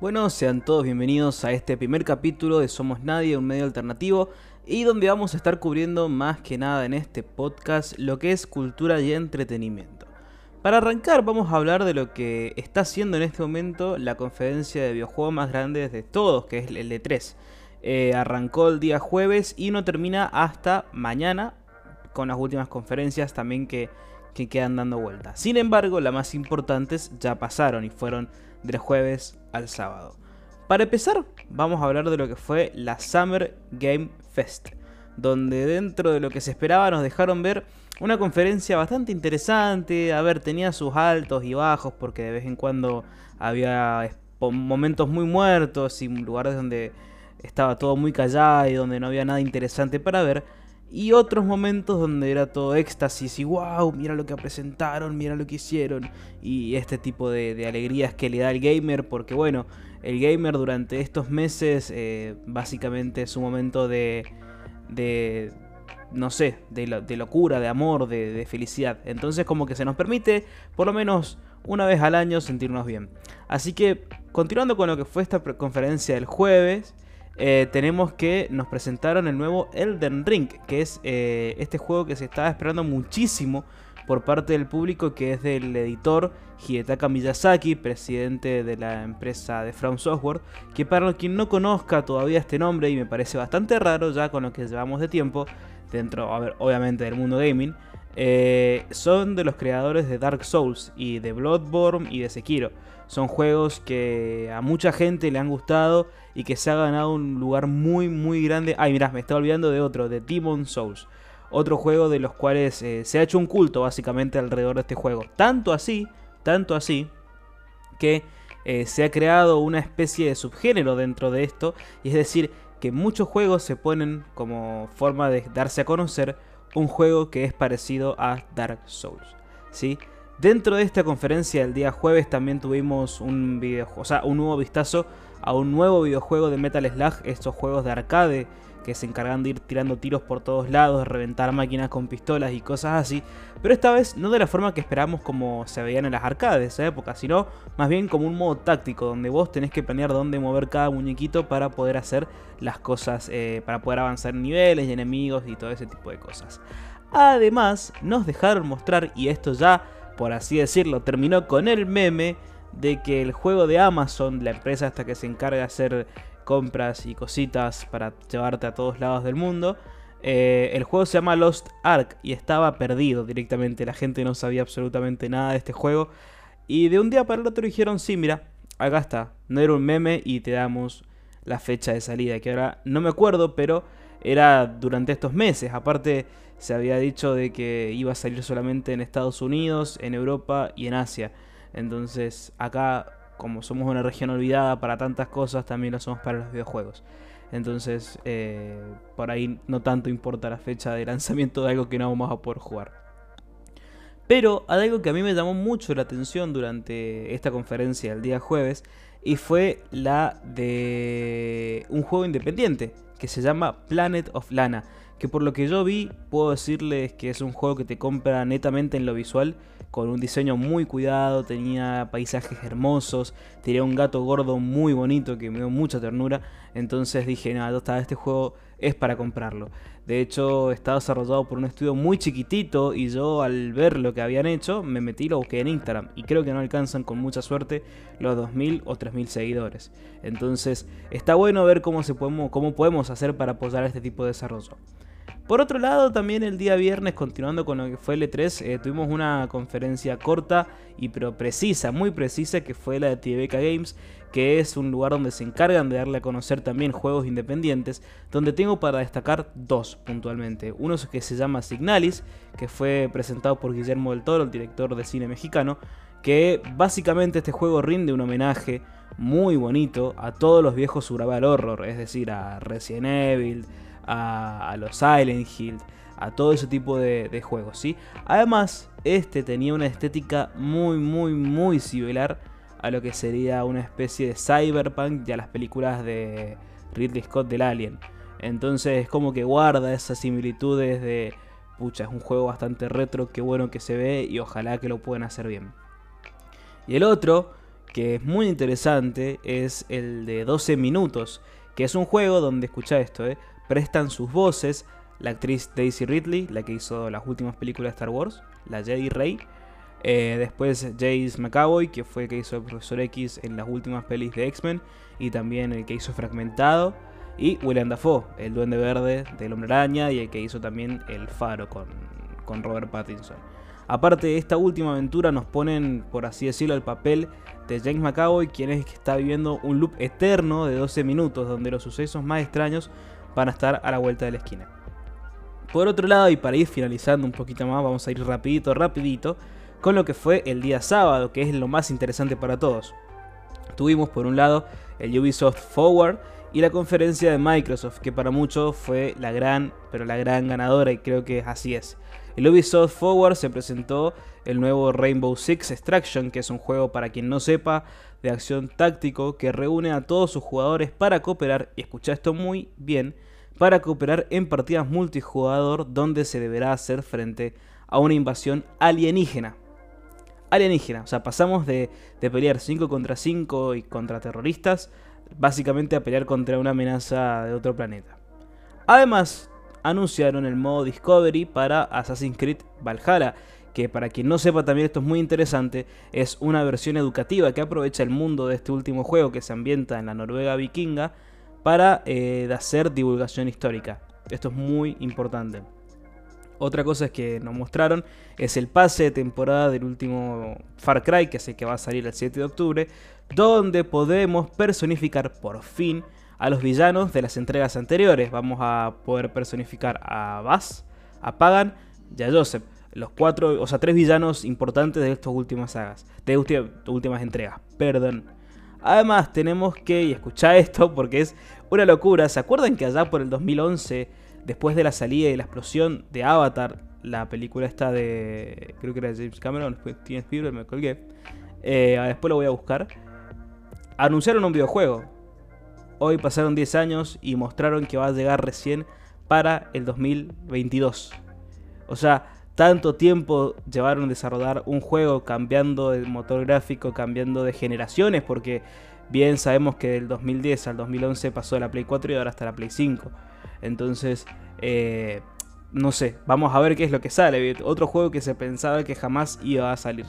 Bueno, sean todos bienvenidos a este primer capítulo de Somos Nadie, un medio alternativo, y donde vamos a estar cubriendo más que nada en este podcast lo que es cultura y entretenimiento. Para arrancar vamos a hablar de lo que está haciendo en este momento la conferencia de videojuegos más grande de todos, que es el de 3. Eh, arrancó el día jueves y no termina hasta mañana, con las últimas conferencias también que, que quedan dando vuelta. Sin embargo, las más importantes ya pasaron y fueron del jueves al sábado. Para empezar, vamos a hablar de lo que fue la Summer Game Fest, donde dentro de lo que se esperaba nos dejaron ver una conferencia bastante interesante. A ver, tenía sus altos y bajos porque de vez en cuando había momentos muy muertos y lugares donde estaba todo muy callado y donde no había nada interesante para ver. Y otros momentos donde era todo éxtasis y wow, mira lo que presentaron, mira lo que hicieron. Y este tipo de, alegrías que le da el gamer, porque bueno, el gamer durante estos meses eh, básicamente es un momento de, de no sé, de, de locura, de amor, de, de, felicidad. Entonces como que se nos permite, por lo menos una vez al año, sentirnos bien. Así que, continuando con lo que fue esta conferencia del jueves, eh, tenemos que nos presentaron el nuevo Elden Ring, que es eh, este juego que se estaba esperando muchísimo por parte del público, que es del editor Hidetaka Miyazaki, presidente de la empresa de From Software, que para quien no conozca todavía este nombre, y me parece bastante raro ya con lo que llevamos de tiempo, dentro, a ver, obviamente del mundo gaming, eh, son de los creadores de Dark Souls y de Bloodborne y de Sekiro. Son juegos que a mucha gente le han gustado y que se ha ganado un lugar muy muy grande. Ay, mirá, me estaba olvidando de otro, de Demon Souls. Otro juego de los cuales eh, se ha hecho un culto básicamente alrededor de este juego. Tanto así, tanto así, que eh, se ha creado una especie de subgénero dentro de esto. Y es decir, que muchos juegos se ponen como forma de darse a conocer un juego que es parecido a Dark Souls. ¿sí? Dentro de esta conferencia del día jueves también tuvimos un, video, o sea, un nuevo vistazo a un nuevo videojuego de Metal Slug, estos juegos de arcade que se encargan de ir tirando tiros por todos lados, reventar máquinas con pistolas y cosas así, pero esta vez no de la forma que esperamos como se veían en las arcades de esa época, sino más bien como un modo táctico, donde vos tenés que planear dónde mover cada muñequito para poder hacer las cosas, eh, para poder avanzar en niveles y enemigos y todo ese tipo de cosas. Además, nos dejaron mostrar, y esto ya por así decirlo, terminó con el meme de que el juego de Amazon, la empresa hasta que se encarga de hacer compras y cositas para llevarte a todos lados del mundo, eh, el juego se llama Lost Ark y estaba perdido directamente, la gente no sabía absolutamente nada de este juego. Y de un día para el otro dijeron, sí, mira, acá está, no era un meme y te damos la fecha de salida, que ahora no me acuerdo, pero era durante estos meses. Aparte, se había dicho de que iba a salir solamente en Estados Unidos, en Europa y en Asia. Entonces, acá, como somos una región olvidada para tantas cosas, también lo somos para los videojuegos. Entonces, eh, por ahí no tanto importa la fecha de lanzamiento de algo que no vamos a poder jugar. Pero algo que a mí me llamó mucho la atención durante esta conferencia el día jueves y fue la de un juego independiente que se llama Planet of Lana. Que por lo que yo vi, puedo decirles que es un juego que te compra netamente en lo visual, con un diseño muy cuidado, tenía paisajes hermosos, tenía un gato gordo muy bonito que me dio mucha ternura. Entonces dije, nada, este juego es para comprarlo. De hecho, está desarrollado por un estudio muy chiquitito y yo al ver lo que habían hecho me metí y lo busqué en Instagram y creo que no alcanzan con mucha suerte los 2.000 o 3.000 seguidores. Entonces, está bueno ver cómo, se podemos, cómo podemos hacer para apoyar este tipo de desarrollo. Por otro lado, también el día viernes, continuando con lo que fue el E3, eh, tuvimos una conferencia corta y pero precisa, muy precisa, que fue la de TVK Games, que es un lugar donde se encargan de darle a conocer también juegos independientes, donde tengo para destacar dos puntualmente. Uno que se llama Signalis, que fue presentado por Guillermo del Toro, el director de cine mexicano, que básicamente este juego rinde un homenaje muy bonito a todos los viejos survival horror, es decir, a Resident Evil, a, los Silent Hill, a todo ese tipo de, juegos, ¿sí? Además, este tenía una estética muy, muy, muy similar a lo que sería una especie de cyberpunk y a las películas de Ridley Scott del Alien. Entonces, como que guarda esas similitudes de, pucha, es un juego bastante retro, qué bueno que se ve y ojalá que lo puedan hacer bien. Y el otro, que es muy interesante es el de 12 minutos, que es un juego donde, escucha esto, eh, prestan sus voces la actriz Daisy Ridley, la que hizo las últimas películas de Star Wars, la Jedi Rey. Eh, después Jace McAvoy, que fue el que hizo el Profesor X en las últimas pelis de X-Men y también el que hizo Fragmentado. Y William Dafoe, el Duende Verde del Hombre Araña y el que hizo también El Faro con, con Robert Pattinson. Aparte de esta última aventura nos ponen, por así decirlo, el papel de James McAvoy, quien es que está viviendo un loop eterno de 12 minutos, donde los sucesos más extraños van a estar a la vuelta de la esquina. Por otro lado, y para ir finalizando un poquito más, vamos a ir rapidito, rapidito, con lo que fue el día sábado, que es lo más interesante para todos. Tuvimos por un lado el Ubisoft Forward y la conferencia de Microsoft, que para muchos fue la gran, pero la gran ganadora y creo que así es. El Ubisoft Forward se presentó el nuevo Rainbow Six Extraction, que es un juego para quien no sepa de acción táctico que reúne a todos sus jugadores para cooperar, y escucha esto muy bien, para cooperar en partidas multijugador donde se deberá hacer frente a una invasión alienígena. Alienígena, o sea, pasamos de, pelear 5 contra 5 y contra terroristas, básicamente a pelear contra una amenaza de otro planeta. Además, anunciaron el modo Discovery para Assassin's Creed Valhalla, que para quien no sepa también esto es muy interesante, es una versión educativa que aprovecha el mundo de este último juego que se ambienta en la Noruega vikinga para eh, hacer divulgación histórica. Esto es muy importante. Otra cosa es que nos mostraron es el pase de temporada del último Far Cry, que el que va a salir el 7 de octubre, donde podemos personificar por fin a los villanos de las entregas anteriores. Vamos a poder personificar a Bass, a Pagan y a Joseph. Los cuatro, o sea, tres villanos importantes de estas últimas sagas, de últimas entregas, perdón. Además, tenemos que, y escuchar esto porque es una locura, ¿se acuerdan que allá por el 2011, después de la salida y la explosión de Avatar, la película esta de, creo que era James Cameron, Steven Spielberg, me colgué, eh, después lo voy a buscar, anunciaron un videojuego. Hoy pasaron 10 años y mostraron que va a llegar recién para el 2022. O sea, tanto tiempo llevaron a desarrollar un juego cambiando el motor gráfico, cambiando de generaciones, porque bien sabemos que del 2010 al 2011 pasó de la Play 4 y ahora está la Play 5. Entonces, eh, no sé, vamos a ver qué es lo que sale. Otro juego que se pensaba que jamás iba a salir.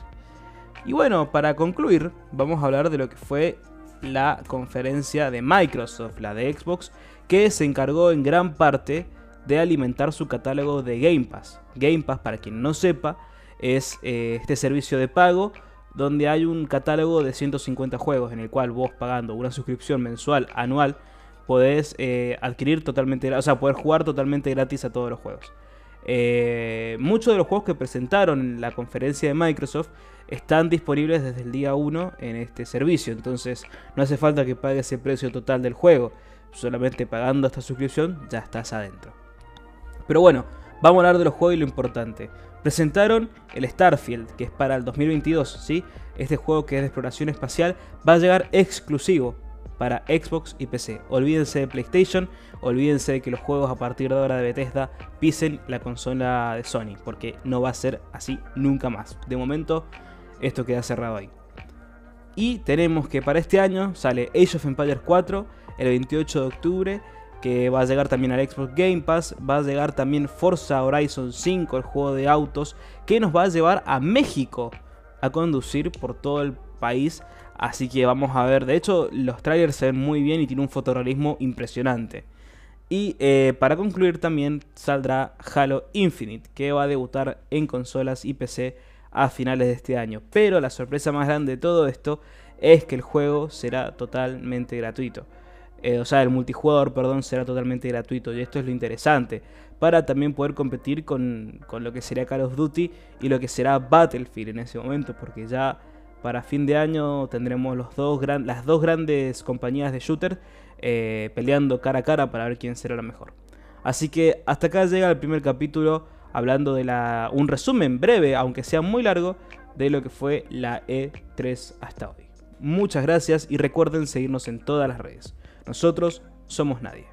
Y bueno, para concluir, vamos a hablar de lo que fue la conferencia de Microsoft, la de Xbox, que se encargó en gran parte de alimentar su catálogo de Game Pass. Game Pass, para quien no sepa, es eh, este servicio de pago donde hay un catálogo de 150 juegos en el cual vos pagando una suscripción mensual, anual, podés eh, adquirir totalmente, o sea, poder jugar totalmente gratis a todos los juegos. Eh, muchos de los juegos que presentaron en la conferencia de Microsoft están disponibles desde el día 1 en este servicio, entonces no hace falta que pagues el precio total del juego, solamente pagando esta suscripción ya estás adentro. Pero bueno, vamos a hablar de los juegos y lo importante. Presentaron el Starfield, que es para el 2022, ¿sí? Este juego que es de exploración espacial va a llegar exclusivo para Xbox y PC. Olvídense de PlayStation, olvídense de que los juegos a partir de ahora de Bethesda pisen la consola de Sony, porque no va a ser así nunca más. De momento, esto queda cerrado ahí. Y tenemos que para este año sale Age of Empires 4 el 28 de octubre que va a llegar también al Xbox Game Pass, va a llegar también Forza Horizon 5, el juego de autos, que nos va a llevar a México a conducir por todo el país. Así que vamos a ver, de hecho los trailers se ven muy bien y tiene un fotorrealismo impresionante. Y eh, para concluir también saldrá Halo Infinite, que va a debutar en consolas y PC a finales de este año. Pero la sorpresa más grande de todo esto es que el juego será totalmente gratuito. Eh, o sea, el multijugador, perdón, será totalmente gratuito. Y esto es lo interesante. Para también poder competir con, lo que sería Call of Duty y lo que será Battlefield en ese momento. Porque ya para fin de año tendremos los dos las dos grandes compañías de shooter eh, peleando cara a cara para ver quién será la mejor. Así que hasta acá llega el primer capítulo hablando de la, un resumen breve, aunque sea muy largo, de lo que fue la E3 hasta hoy. Muchas gracias y recuerden seguirnos en todas las redes. Nosotros somos nadie.